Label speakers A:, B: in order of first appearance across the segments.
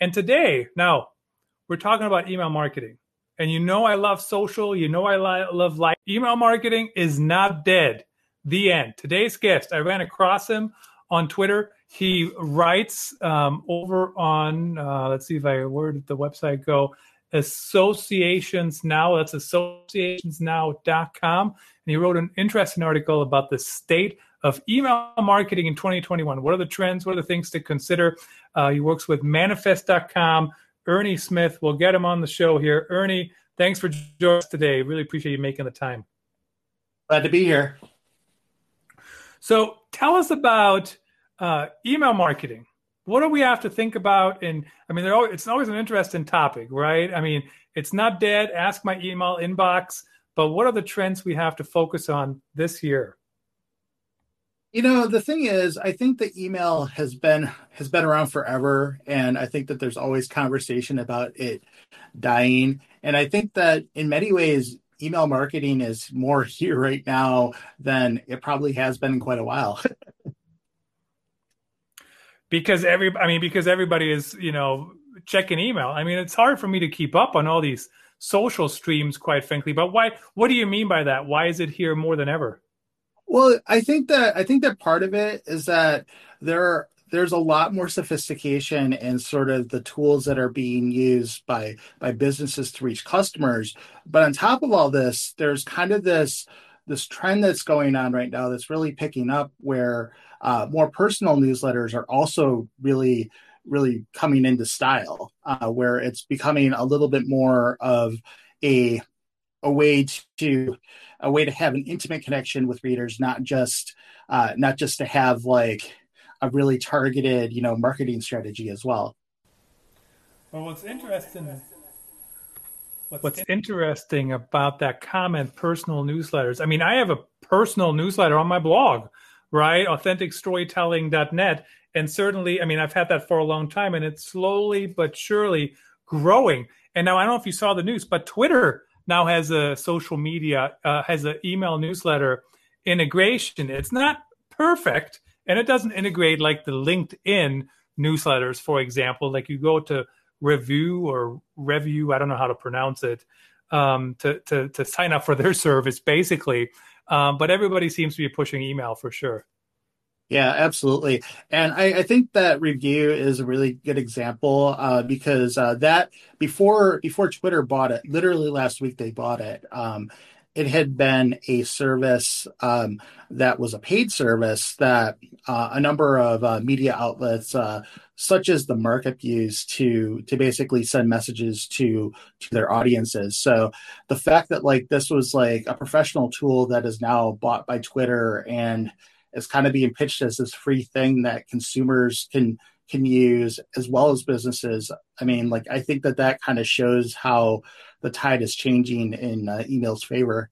A: And today, now we're talking about email marketing. And you know I love social. You know I li- love life. Email marketing is not dead. The end. Today's guest, I ran across him on Twitter. He writes um, over on, uh, let's see if I, where did the website go? Associations Now. That's associationsnow.com. And he wrote an interesting article about the state of email marketing in 2021. What are the trends? What are the things to consider? Uh, he works with manifest.com. Ernie Smith, we'll get him on the show here. Ernie, thanks for joining us today. Really appreciate you making the time.
B: Glad to be here.
A: So tell us about uh, email marketing. What do we have to think about? And I mean, always, it's always an interesting topic, right? I mean, it's not dead. Ask my email inbox. But what are the trends we have to focus on this year?
B: You know, the thing is, I think the email has been has been around forever, and I think that there's always conversation about it dying. And I think that in many ways, email marketing is more here right now than it probably has been in quite a while.
A: because every, I mean, because everybody is, you know, checking email. I mean, it's hard for me to keep up on all these social streams, quite frankly. But why? What do you mean by that? Why is it here more than ever?
B: Well, I think that I think that part of it is that there there's a lot more sophistication in sort of the tools that are being used by by businesses to reach customers. But on top of all this, there's kind of this this trend that's going on right now that's really picking up where uh, more personal newsletters are also really really coming into style uh, where it's becoming a little bit more of a a way to a way to have an intimate connection with readers, not just uh, not just to have like a really targeted, you know, marketing strategy as well.
A: Well, what's interesting what's, what's interesting about that comment personal newsletters. I mean, I have a personal newsletter on my blog, right? authenticstorytelling.net and certainly, I mean, I've had that for a long time and it's slowly but surely growing. And now I don't know if you saw the news, but Twitter now has a social media, uh, has an email newsletter integration. It's not perfect, and it doesn't integrate like the LinkedIn newsletters, for example. Like you go to Revue or Revue, I don't know how to pronounce it, um, to, to, to sign up for their service, basically. Um, but everybody seems to be pushing email for sure.
B: Yeah, absolutely. And I, I, think that Revue is a really good example uh, because uh, that before before Twitter bought it, literally last week they bought it. Um, it had been a service um, that was a paid service that uh, a number of uh, media outlets, uh, such as the markup, used to to basically send messages to to their audiences. So the fact that like this was like a professional tool that is now bought by Twitter and is kind of being pitched as this free thing that consumers can can use as well as businesses. I mean, like I think that that kind of shows how the tide is changing in uh, email's favor.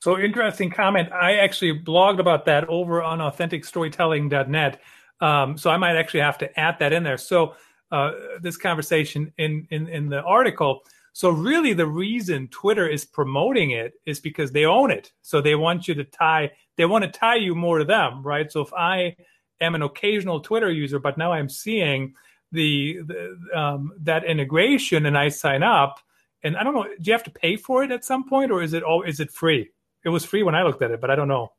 A: So interesting comment. I actually blogged about that over on authenticstorytelling.net. Um, so I might actually have to add that in there. So uh, this conversation in, in in the article so really the reason Twitter is promoting it is because they own it. So they want you to tie they want to tie you more to them, right? So if I am an occasional Twitter user, but now I'm seeing the, the um, that integration and I sign up and I don't know, do you have to pay for it at some point or is it all is it free? It was free when I looked at it, but I don't know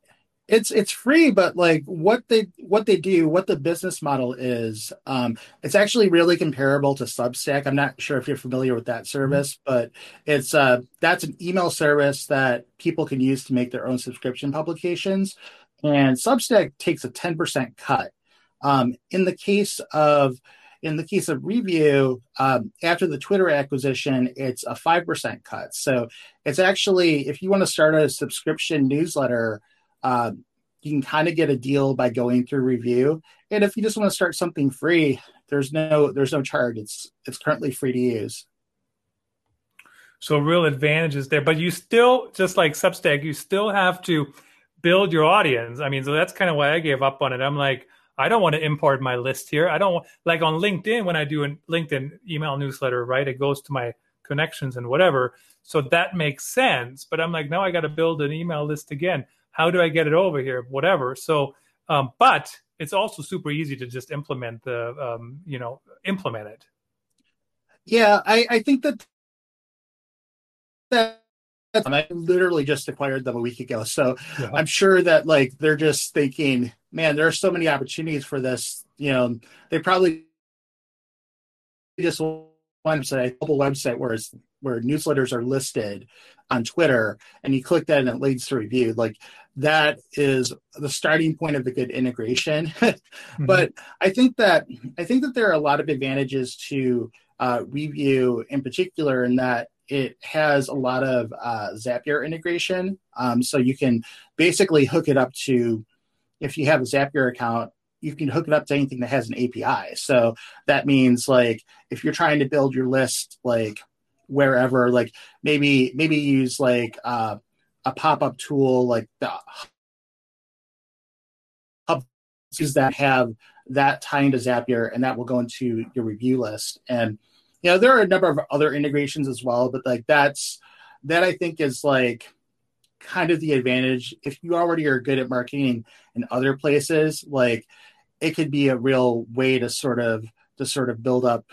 B: it's it's free but like what they what they do what the business model is um it's actually really comparable to substack. I'm not sure if you're familiar with that service mm-hmm. but it's uh that's an email service that people can use to make their own subscription publications and substack takes a 10% cut. Um in the case of in the case of Revue um, after the twitter acquisition it's a 5% cut. So it's actually if you want to start a subscription newsletter uh, you can kind of get a deal by going through Revue. And if you just want to start something free, there's no there's no charge. It's it's currently free to use.
A: So real advantages there, but you still just like Substack, you still have to build your audience. I mean, so that's kind of why I gave up on it. I'm like, I don't want to import my list here. I don't like on LinkedIn when I do a LinkedIn email newsletter, right? It goes to my connections and whatever. So that makes sense. But I'm like, now I got to build an email list again how do I get it over here? Whatever. So, um, but it's also super easy to just implement the um, you know implement it.
B: Yeah, I, I think that that I literally just acquired them a week ago, so yeah. I'm sure that like they're just thinking, man, there are so many opportunities for this. You know, they probably just want website, a mobile website where where newsletters are listed on Twitter, and you click that and it leads to Revue. Like that is the starting point of a good integration. mm-hmm. But I think that I think that there are a lot of advantages to uh, Revue in particular in that it has a lot of uh, Zapier integration. Um, so you can basically hook it up to, if you have a Zapier account, you can hook it up to anything that has an API. So that means like if you're trying to build your list like wherever, like maybe maybe use like uh, a pop up tool like the hub that have that tie into Zapier, and that will go into your Revue list. And you know there are a number of other integrations as well, but like that's that I think is like kind of the advantage if you already are good at marketing in other places like it could be a real way to sort of to sort of build up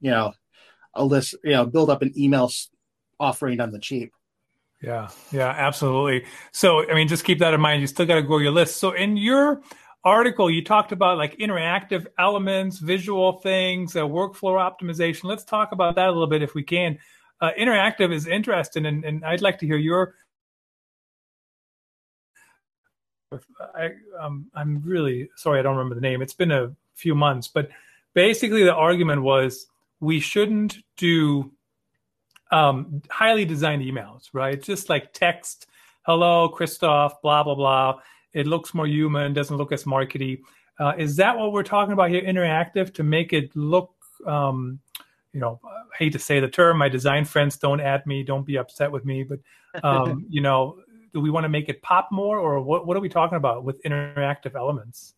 B: you know a list you know build up an email offering on the cheap
A: yeah. Yeah absolutely. So i mean just keep that in mind. You still got to grow your list. So in your article you talked about like interactive elements visual things uh, workflow optimization. Let's talk about that a little bit if we can. Uh, interactive is interesting and, and i'd like to hear your I, um, I'm really sorry, I don't remember the name. It's been a few months, but basically the argument was we shouldn't do um, highly designed emails, right? Just like text, hello, Christoph, blah, blah, blah. It looks more human, doesn't look as markety. Uh, is that what we're talking about here, interactive, to make it look, um, you know, I hate to say the term, my design friends don't at me, don't be upset with me, but, um, you know, do we want to make it pop more or what, what are we talking about with interactive elements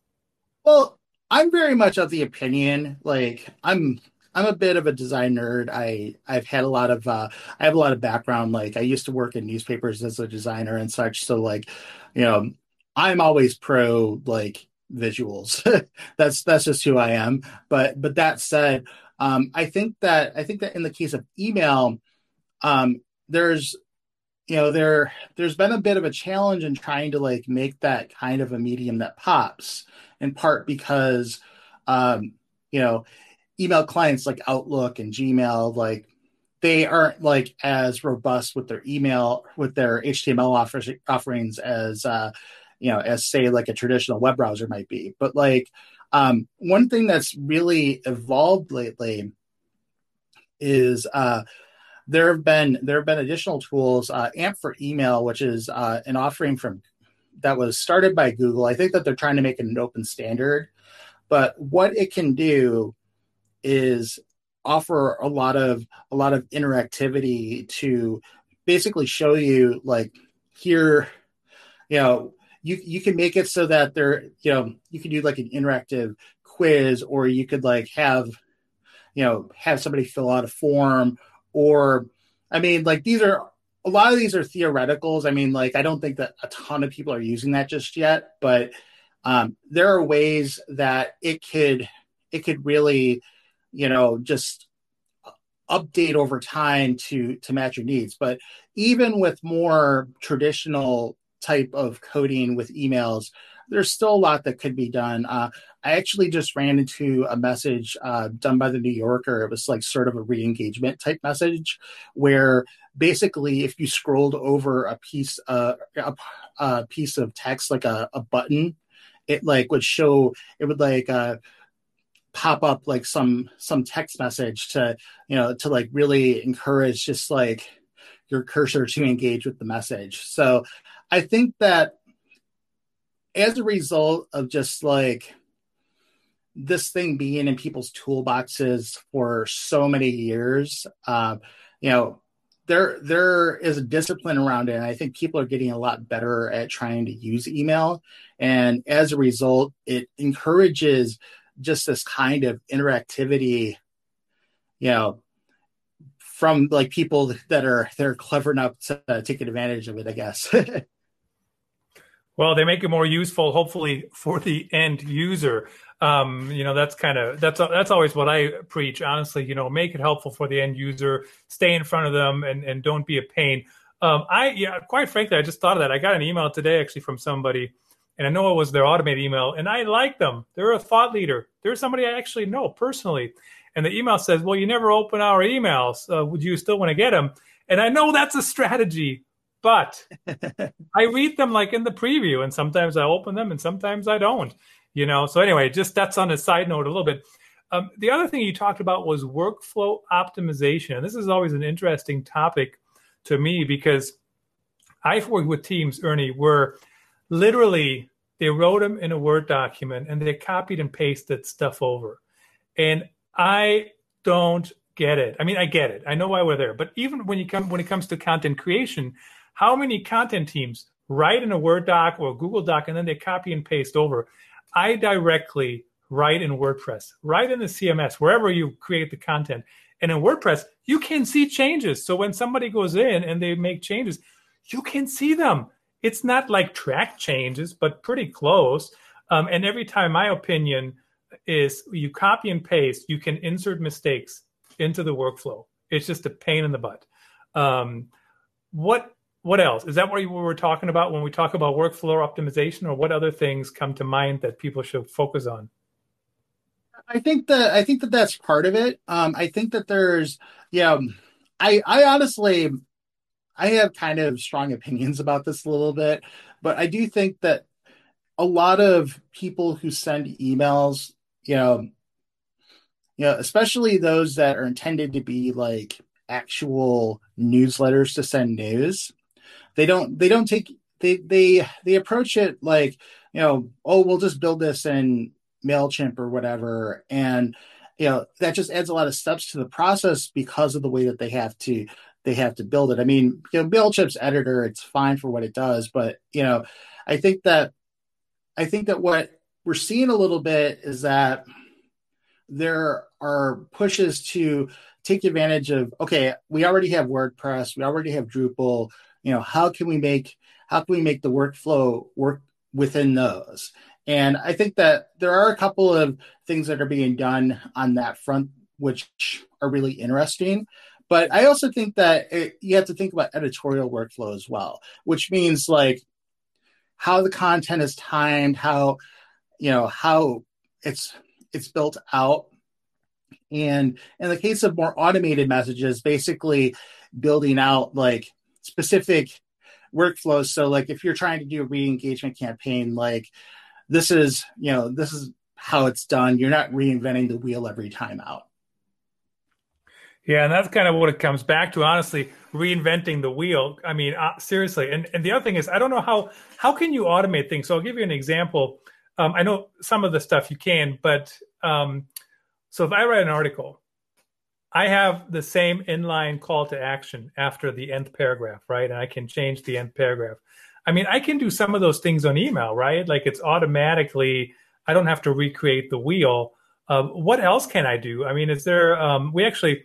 B: well i'm very much of the opinion like i'm i'm a bit of a design nerd. I i've had a lot of uh i have a lot of background. Like i used to work in newspapers as a designer and such. So like you know i'm always pro like visuals. That's that's just who i am. But but that said um i think that i think that in the case of email um there's you know there there's been a bit of a challenge in trying to like make that kind of a medium that pops in part because um you know email clients like outlook and gmail like they aren't like as robust with their email with their html offers, offerings as uh you know as say like a traditional web browser might be but like um one thing that's really evolved lately is uh there have been there have been additional tools. Uh, AMP for email, which is uh, an offering from that was started by Google. I think that they're trying to make it an open standard, but what it can do is offer a lot of a lot of interactivity to basically show you like here, you know, you you can make it so that there, you know, you can do like an interactive quiz, or you could like have, you know, have somebody fill out a form or I mean, like these are a lot of these are theoreticals. I mean, like I don't think that a ton of people are using that just yet, but um, there are ways that it could it could really, you know, just update over time to to match your needs. But even with more traditional type of coding with emails, there's still a lot that could be done. Uh, I actually just ran into a message uh, done by the New Yorker. It was like sort of a re-engagement type message, where basically, if you scrolled over a piece, uh, a, a piece of text, like a, a, button, it like would show. It would like uh, pop up like some some text message to you know to like really encourage just like your cursor to engage with the message. So I think that as a result of just like this thing being in people's toolboxes for so many years, uh, you know, there there is a discipline around it, and I think people are getting a lot better at trying to use email. And as a result, it encourages just this kind of interactivity, you know, from like people that are they're clever enough to uh, take advantage of it, I guess.
A: Well, they make it more useful, hopefully, for the end user. Um, you know, that's kind of that's that's always what I preach. Honestly, you know, make it helpful for the end user. Stay in front of them, and and don't be a pain. Um, I yeah, quite frankly, I just thought of that. I got an email today actually from somebody, and I know it was their automated email, and I like them. They're a thought leader. They're somebody I actually know personally, and the email says, "Well, you never open our emails. Uh, would you still want to get them?" And I know that's a strategy, but I read them like in the preview, and sometimes I open them, and sometimes I don't. You know. So anyway, just that's on a side note a little bit. Um, the other thing you talked about was workflow optimization, and this is always an interesting topic to me because I've worked with teams, Ernie, where literally they wrote them in a Word document and they copied and pasted stuff over. And I don't get it. I mean, I get it. I know why we're there. But even when you come when it comes to content creation, how many content teams write in a Word doc or Google Doc and then they copy and paste over? I directly write in WordPress, write in the CMS, wherever you create the content. And in WordPress, you can see changes. So when somebody goes in and they make changes, you can see them. It's not like track changes, but pretty close. Um, and every time, my opinion is you copy and paste, you can insert mistakes into the workflow. It's just a pain in the butt. Um, what what else is that what we were talking about when we talk about workflow optimization, or what other things come to mind that people should focus on?
B: I think that I think that that's part of it. Um, I think that there's, yeah, I I honestly, I have kind of strong opinions about this a little bit, but I do think that a lot of people who send emails, you know, you know, especially those that are intended to be like actual newsletters to send news, they don't they don't take they they they approach it like you know oh we'll just build this in MailChimp or whatever. And, you know, that just adds a lot of steps to the process because of the way that they have to they have to build it. I mean, you know, MailChimp's editor, it's fine for what it does, but you know, I think that I think that what we're seeing a little bit is that there are pushes to take advantage of okay, we already have WordPress, we already have Drupal, you know, how can we make how can we make the workflow work within those? And I think that there are a couple of things that are being done on that front, which are really interesting. But I also think that it, you have to think about editorial workflow as well, which means like how the content is timed, how you know how it's it's built out. And in the case of more automated messages, basically building out like specific workflows. So like if you're trying to do a re-engagement campaign, like this is you know this is how it's done you're not reinventing the wheel every time out
A: yeah and that's kind of what it comes back to honestly reinventing the wheel i mean uh, seriously and, and the other thing is i don't know how how can you automate things so i'll give you an example um, i know some of the stuff you can but um, so if i write an article i have the same inline call to action after the nth paragraph right and i can change the nth paragraph I mean, I can do some of those things on email, right? Like it's automatically, I don't have to recreate the wheel. Uh, what else can I do? I mean, is there, um, we actually,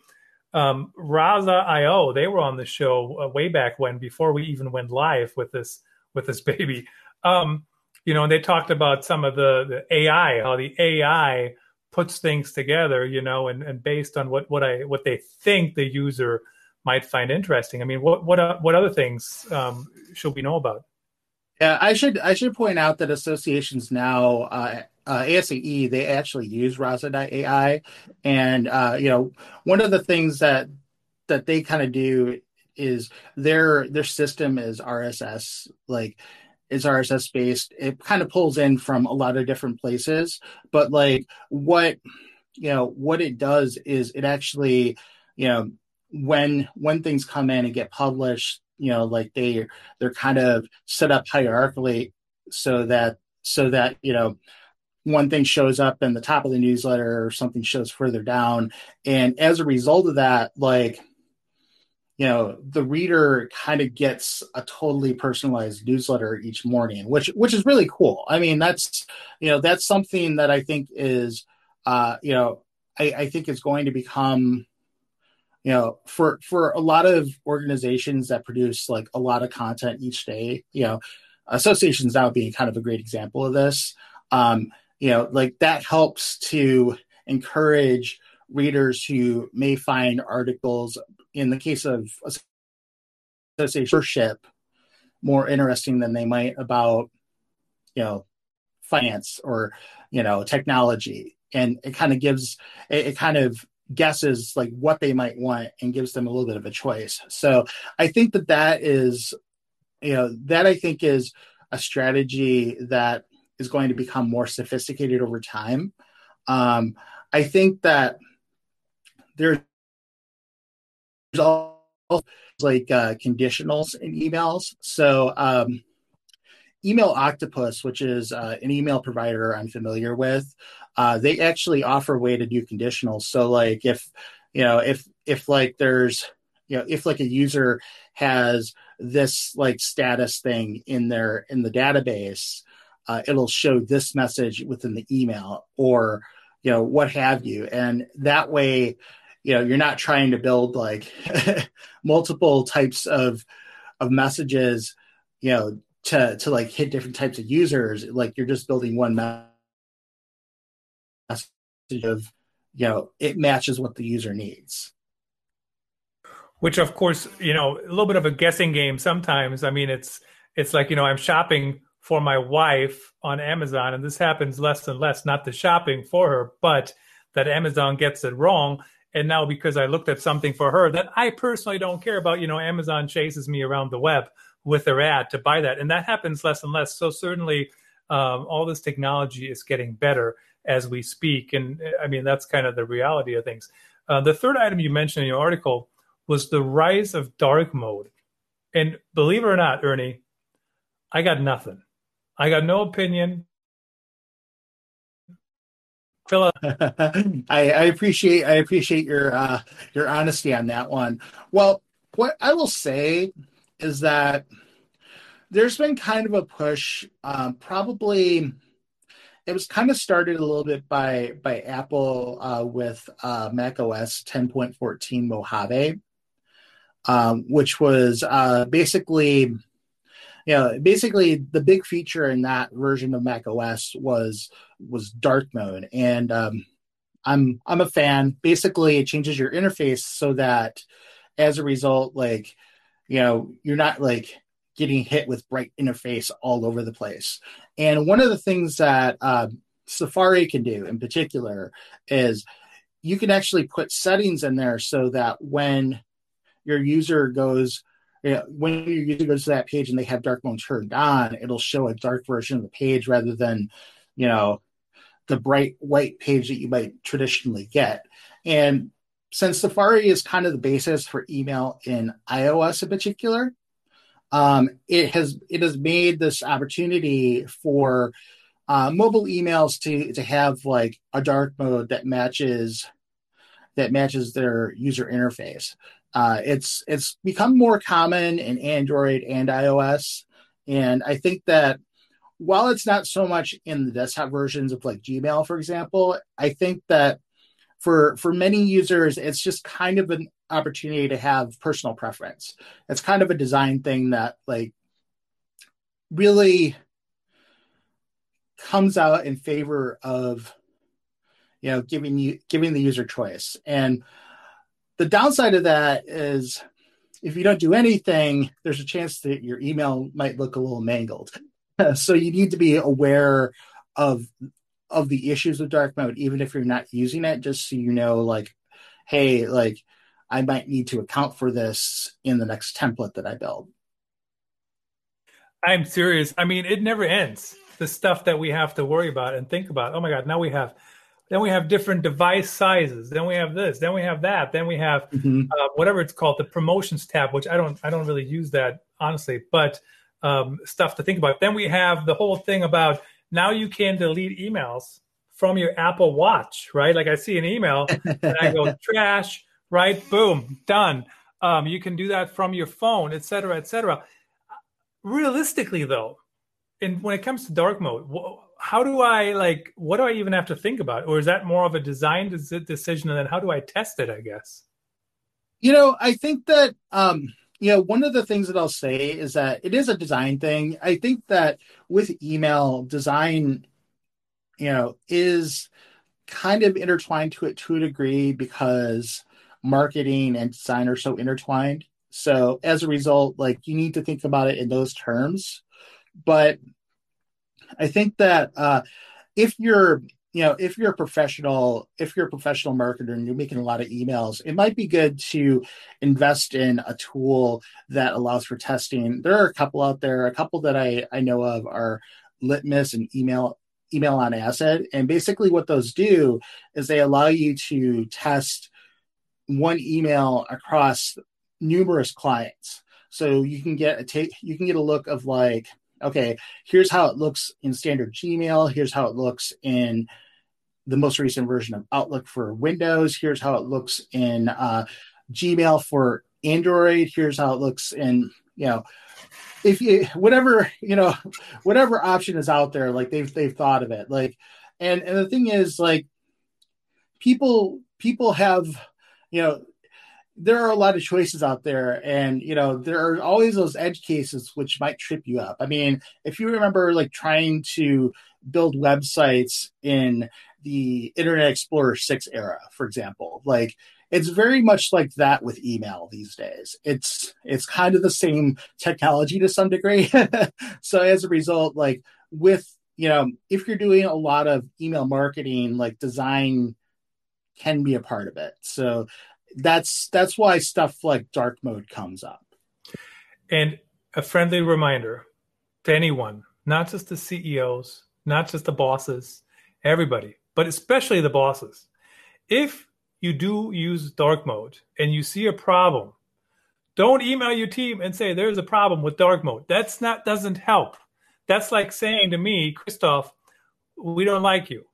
A: um, Rasa IO, they were on the show uh, way back when, before we even went live with this, with this baby. Um, you know, and they talked about some of the, the AI, how the AI puts things together, you know, and, and based on what, what I, what they think the user might find interesting. I mean, what, what, uh, what other things, um, should we know about?
B: Yeah, I should I should point out that associations now uh, uh, ASAE they actually use Rasa.ai, and uh, you know one of the things that that they kind of do is their their system is RSS like is RSS based. It kind of pulls in from a lot of different places, but like what you know what it does is it actually you know when when things come in and get published you know like they they're kind of set up hierarchically so that so that you know one thing shows up in the top of the newsletter or something shows further down. And as a result of that like you know the reader kind of gets a totally personalized newsletter each morning which which is really cool. I mean that's you know that's something that i think is uh you know i i think is going to become you know for for a lot of organizations that produce like a lot of content each day you know associations now being kind of a great example of this. Um, you know, like that helps to encourage readers who may find articles in the case of association more interesting than they might about you know finance or you know technology and it kind of gives it, it, kind of guesses like what they might want and gives them a little bit of a choice. So i think that that is you know that i think is a strategy that is going to become more sophisticated over time. Um, i think that there's all like uh, conditionals in emails. So um, email octopus which is uh, an email provider i'm familiar with uh, they actually offer a way to do conditionals. So like if you know if if like there's you know if like a user has this like status thing in their in the database, uh, it'll show this message within the email or you know what have you, and that way you know you're not trying to build like multiple types of of messages you know to to like hit different types of users like you're just building one message of you know it matches what the user needs.
A: Which of course you know a little bit of a guessing game sometimes. I mean it's it's like you know i'm shopping for my wife on amazon and this happens less and less not the shopping for her but that amazon gets it wrong and now because i looked at something for her that i personally don't care about you know amazon chases me around the web with their ad to buy that and that happens less and less so certainly um, all this technology is getting better as we speak. And I mean, that's kind of the reality of things. Uh, the third item you mentioned in your article was the rise of dark mode. And believe it or not, Ernie, I got nothing. I got no opinion.
B: Philip, I, I, appreciate I appreciate your uh, your honesty on that one. Well, what I will say is that there's been kind of a push, um, probably it was kind of started a little bit by by Apple uh, with uh, Mac OS 10.14 Mojave, um, which was uh, basically, you know, basically the big feature in that version of Mac OS was was dark mode, and um, I'm I'm a fan. Basically, it changes your interface so that as a result, like you know, you're not like getting hit with bright interface all over the place. And one of the things that uh, Safari can do in particular is you can actually put settings in there so that when your user goes, you know, when your user goes to that page and they have dark mode turned on, it'll show a dark version of the page rather than, you know, the bright white page that you might traditionally get. And since Safari is kind of the basis for email in iOS in particular, um, it has it has made this opportunity for uh, mobile emails to to have like a dark mode that matches that matches their user interface. Uh, it's it's become more common in Android and iOS, and I think that while it's not so much in the desktop versions of like Gmail, for example, I think that for for many users, it's just kind of an opportunity to have personal preference. It's kind of a design thing that like really comes out in favor of you know giving you giving the user choice. And the downside of that is if you don't do anything, there's a chance that your email might look a little mangled. so you need to be aware of of the issues with dark mode, even if you're not using it, just so you know, like, hey, like I might need to account for this in the next template that I build.
A: I'm serious. I mean, it never ends. The stuff that we have to worry about and think about. Oh my God, now we have then we have different device sizes. Then we have this. Then we have that. Then we have mm-hmm. uh, whatever it's called, the promotions tab, which I don't I don't really use that honestly, but um, stuff to think about. Then we have the whole thing about now you can delete emails from your Apple Watch, right? Like I see an email and I go trash, right? Boom, done. Um, you can do that from your phone, et cetera, et cetera. Realistically, though, and when it comes to dark mode, how do I like? What do I even have to think about? Or is that more of a design decision? And then how do I test it? I guess.
B: You know, I think that um, you know, one of the things that I'll say is that it is a design thing. I think that with email design, you know, is kind of intertwined to it to a degree because marketing and design are so intertwined. So as a result, like you need to think about it in those terms. But I think that uh, if you're you know if you're a professional if you're a professional marketer and you're making a lot of emails it might be good to invest in a tool that allows for testing. There are a couple out there. A couple that i i know of are litmus and email Email on Acid and basically what those do is they allow you to test one email across numerous clients. So you can get a take you can get a look of like okay here's how it looks in standard gmail here's how it looks in the most recent version of Outlook for Windows. Here's how it looks in uh, Gmail for Android. Here's how it looks in, you know, if you whatever you know whatever option is out there like they've they've thought of it like and and the thing is like people people have you know there are a lot of choices out there and you know there are always those edge cases which might trip you up i mean if you remember like trying to build websites in the Internet Explorer 6 era, for example. Like it's very much like that with email these days. It's it's kind of the same technology to some degree. so as a result, like with you know, if you're doing a lot of email marketing, like design can be a part of it. So that's that's why stuff like dark mode comes up.
A: And a friendly reminder to anyone, not just the CEOs, not just the bosses, everybody but especially the bosses. If you do use dark mode and you see a problem, don't email your team and say there's a problem with dark mode. That's not doesn't help. That's like saying to me, Christoph, we don't like you.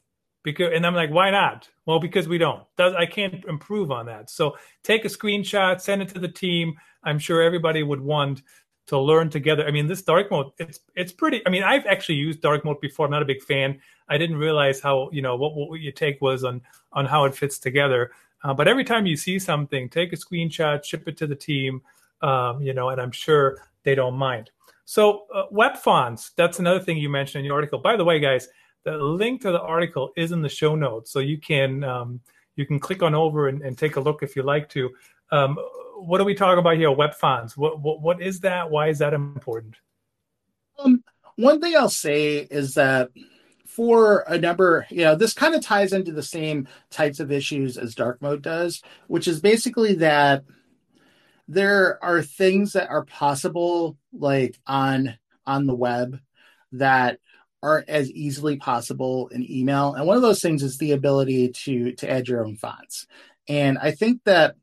A: Because and I'm like, why not? Well, because we don't. Does I can't improve on that. So take a screenshot, send it to the team. I'm sure everybody would want to learn together. I mean, this dark mode, it's it's pretty. I mean, I've actually used dark mode before. I'm not a big fan. I didn't realize how you know what what your take was on on how it fits together. Uh, but every time you see something, take a screenshot, ship it to the team. Um, you know, and I'm sure they don't mind. So uh, web fonts, that's another thing you mentioned in your article. By the way, guys, the link to the article is in the show notes, so you can um, you can click on over and, and, take a look if you like to. Um, what do we talk about here? Web fonts. What, what what is that? Why is that important?
B: Um, one thing I'll say is that for a number, you know, this kind of ties into the same types of issues as dark mode does, which is basically that there are things that are possible like on on the web that aren't as easily possible in email. And one of those things is the ability to to add your own fonts. And i think that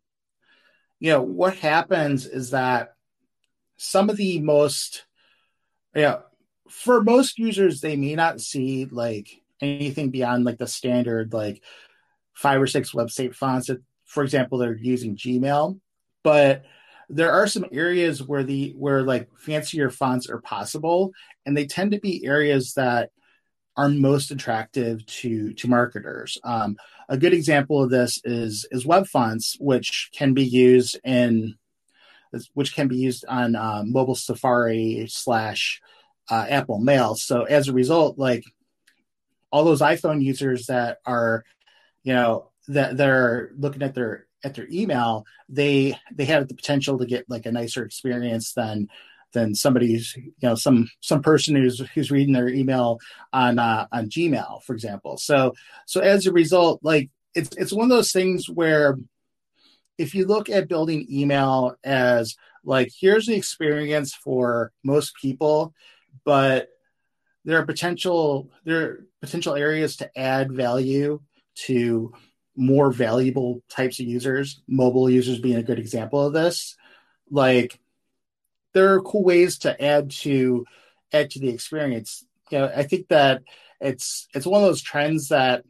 B: you know, what happens is that some of the most, you know, for most users, they may not see like anything beyond like the standard like five or six website fonts. That, for example, they're using Gmail, but there are some areas where the where like fancier fonts are possible, and they tend to be areas that are most attractive to to marketers. Um, a good example of this is is web fonts, which can be used in which can be used on uh, mobile Safari slash uh, Apple Mail. So as a result, like all those iPhone users that are, you know, that they're looking at their at their email, they they have the potential to get like a nicer experience than than somebody's you know some some person who's who's reading their email on uh, on Gmail, for example. So so as a result, like it's it's one of those things where if you look at building email as like here's the experience for most people, but there are potential there are potential areas to add value to more valuable types of users, mobile users being a good example of this. Like there are cool ways to add to add to the experience. You know, I think that it's it's one of those trends that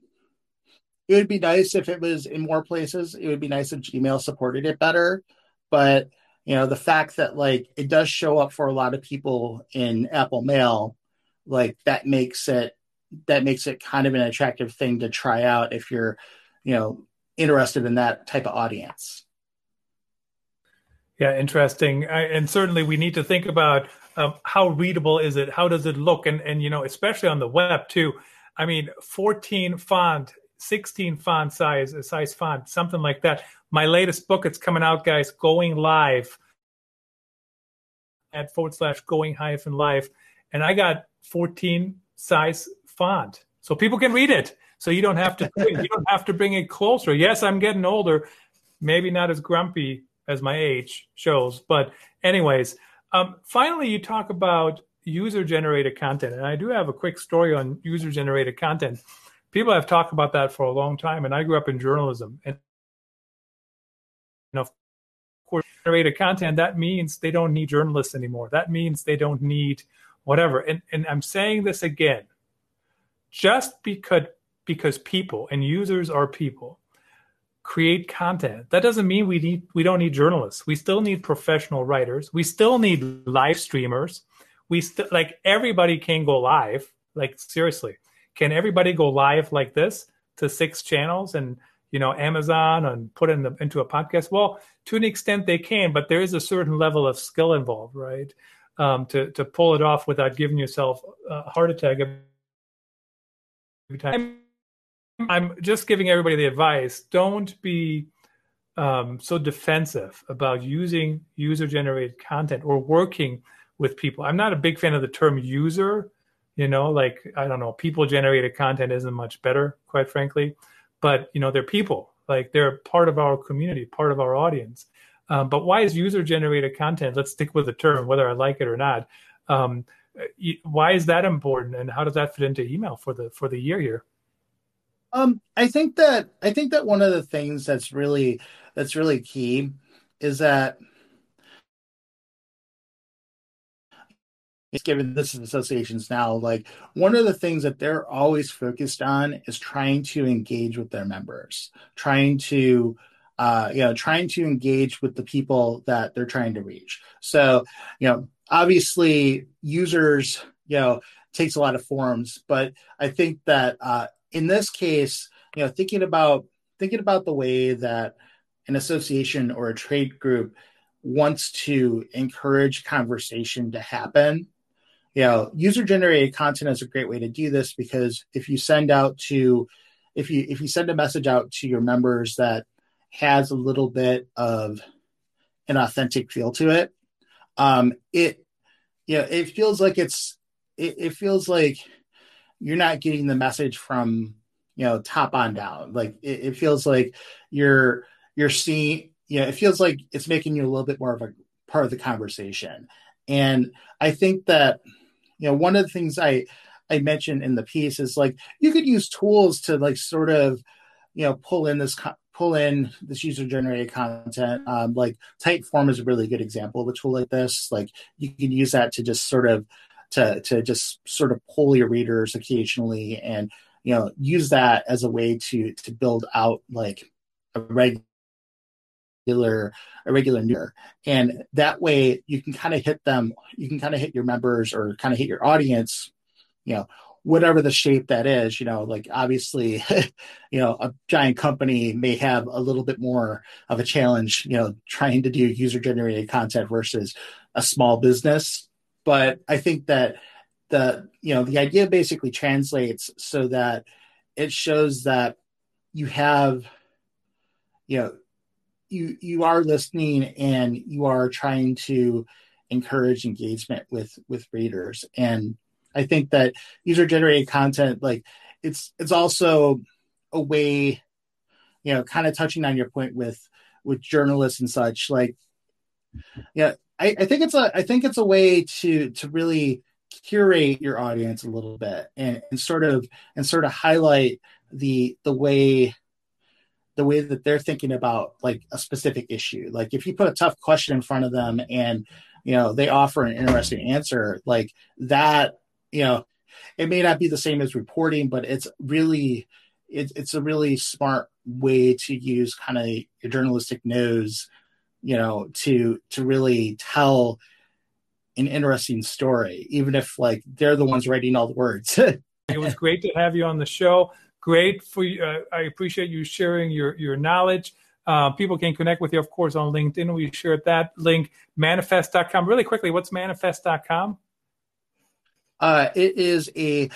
B: it would be nice if it was in more places. It would be nice if Gmail supported it better. But you know, the fact that like it does show up for a lot of people in Apple Mail, like that makes it that makes it kind of an attractive thing to try out if you're, you know, interested in that type of audience.
A: Yeah, interesting. I, and certainly we need to think about um, how readable is it? How does it look? And and you know, especially on the web too. I mean, 14 font, 16 font size, size font, something like that. My latest book, it's coming out, guys, going live at forward slash going hyphen live. And I got 14 size font. So people can read it. So you don't have to you don't have to bring it closer. Yes, I'm getting older, maybe not as grumpy as my age shows. But anyways, um, finally, you talk about user generated content, and I do have a quick story on user generated content. People have talked about that for a long time, and I grew up in journalism, and of course, generated content that means they don't need journalists anymore. That means they don't need whatever. And and I'm saying this again, just because because people and users are people create content. That doesn't mean we need we don't need journalists. We still need professional writers. We still need live streamers. We still like everybody can go live. Like seriously, can everybody go live like this to six channels and you know Amazon and put in the, into a podcast? Well, to an extent they can, but there is a certain level of skill involved, right? Um, to to pull it off without giving yourself a heart attack every time I'm just giving everybody the advice don't be um, so defensive about using user generated content or working with people. I'm not a big fan of the term user. You know, like, I don't know, people generated content isn't much better, quite frankly. But, you know, they're people, like, they're part of our community, part of our audience. Um, but why is user generated content? Let's stick with the term, whether I like it or not. Um, why is that important and how does that fit into email for the for the year here?
B: Um, I think that I think that one of the things that's really that's really key is that given this is associations now, like one of the things that they're always focused on is trying to engage with their members, trying to uh, you know, trying to engage with the people that they're trying to reach. So, you know, obviously users, you know, takes a lot of forms, but I think that uh, in this case, you know, thinking about thinking about the way that an association or a trade group wants to encourage conversation to happen. You know, user generated content is a great way to do this because if you send out to if you if you send a message out to your members that has a little bit of an authentic feel to it, um, it you know, it feels like it's it, it feels like you're not getting the message from you know top on down. Like it, it, feels like you're you're seeing you know it feels like it's making you a little bit more of a part of the conversation. And i think that you know one of the things i i mentioned in the piece is like you could use tools to like sort of you know pull in this pull in this user generated content. Um, like typeform is a really good example of a tool like this. Like you can use that to just sort of to to just sort of pull your readers occasionally and you know use that as a way to to build out like a regular a regular and that way you can kind of hit them you can kind of hit your members or kind of hit your audience you know whatever the shape that is you know like obviously you know a giant company may have a little bit more of a challenge you know trying to do user generated content versus a small business but I think that the you know the idea basically translates so that it shows that you have you know you you are listening and you are trying to encourage engagement with with readers. And i think that user generated content like it's it's also a way you know kind of touching on your point with with journalists and such like yeah I, I think it's a I think it's a way to to really curate your audience a little bit and, and sort of and sort of highlight the the way the way that they're thinking about like a specific issue. Like if you put a tough question in front of them and you know they offer an interesting answer like that you know it may not be the same as reporting but it's really it, it's a really smart way to use kind of your journalistic nose you know to to really tell an interesting story even if like they're the ones writing all the words
A: it was great to have you on the show great for you uh, i appreciate you sharing your your knowledge Uh, people can connect with you, of course, on LinkedIn. We shared that link, manifest.com. Really quickly, what's manifest.com?
B: Uh, it is a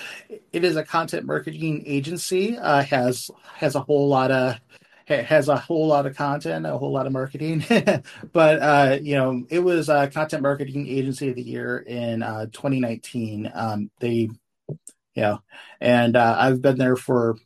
B: it is a content marketing agency. Uh, has has a whole lot of has a whole lot of content, a whole lot of marketing. but uh, you know, it was a content marketing agency of the year in uh, 2019. Um, they, you know, and uh, I've been there for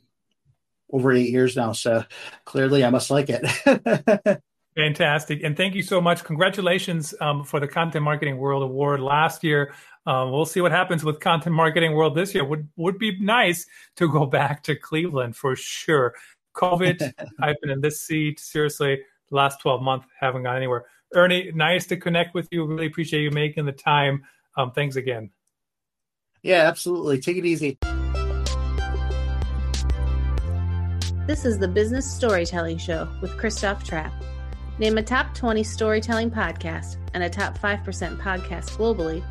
B: over eight years now, so clearly I must like it.
A: Fantastic. And thank you so much. Congratulations um, for the Content Marketing World Award last year. Um, we'll see what happens with Content Marketing World this year. Would would be nice to go back to Cleveland for sure. COVID, I've been in this seat seriously the last 12 months, haven't gone anywhere. Ernie, nice to connect with you. Really appreciate you making the time. Um, thanks again.
B: Yeah, absolutely. Take it easy.
C: This is the Business Storytelling Show with Christoph Trappe. Name a top 20 storytelling podcast and a top 5% podcast globally.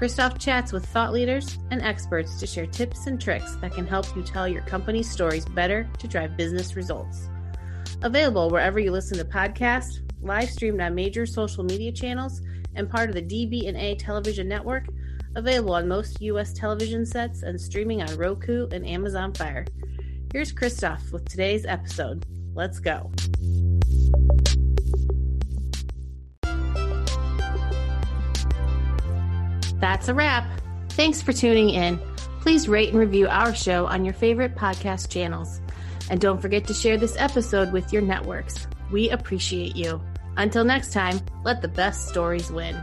C: Christoph chats with thought leaders and experts to share tips and tricks that can help you tell your company's stories better to drive business results. Available wherever you listen to podcasts, live streamed on major social media channels, and part of the DB&A television network, available on most US television sets and streaming on Roku and Amazon Fire. Here's Christoph with today's episode. Let's go. That's a wrap. Thanks for tuning in. Please rate and review our show on your favorite podcast channels. And don't forget to share this episode with your networks. We appreciate you. Until next time, let the best stories win.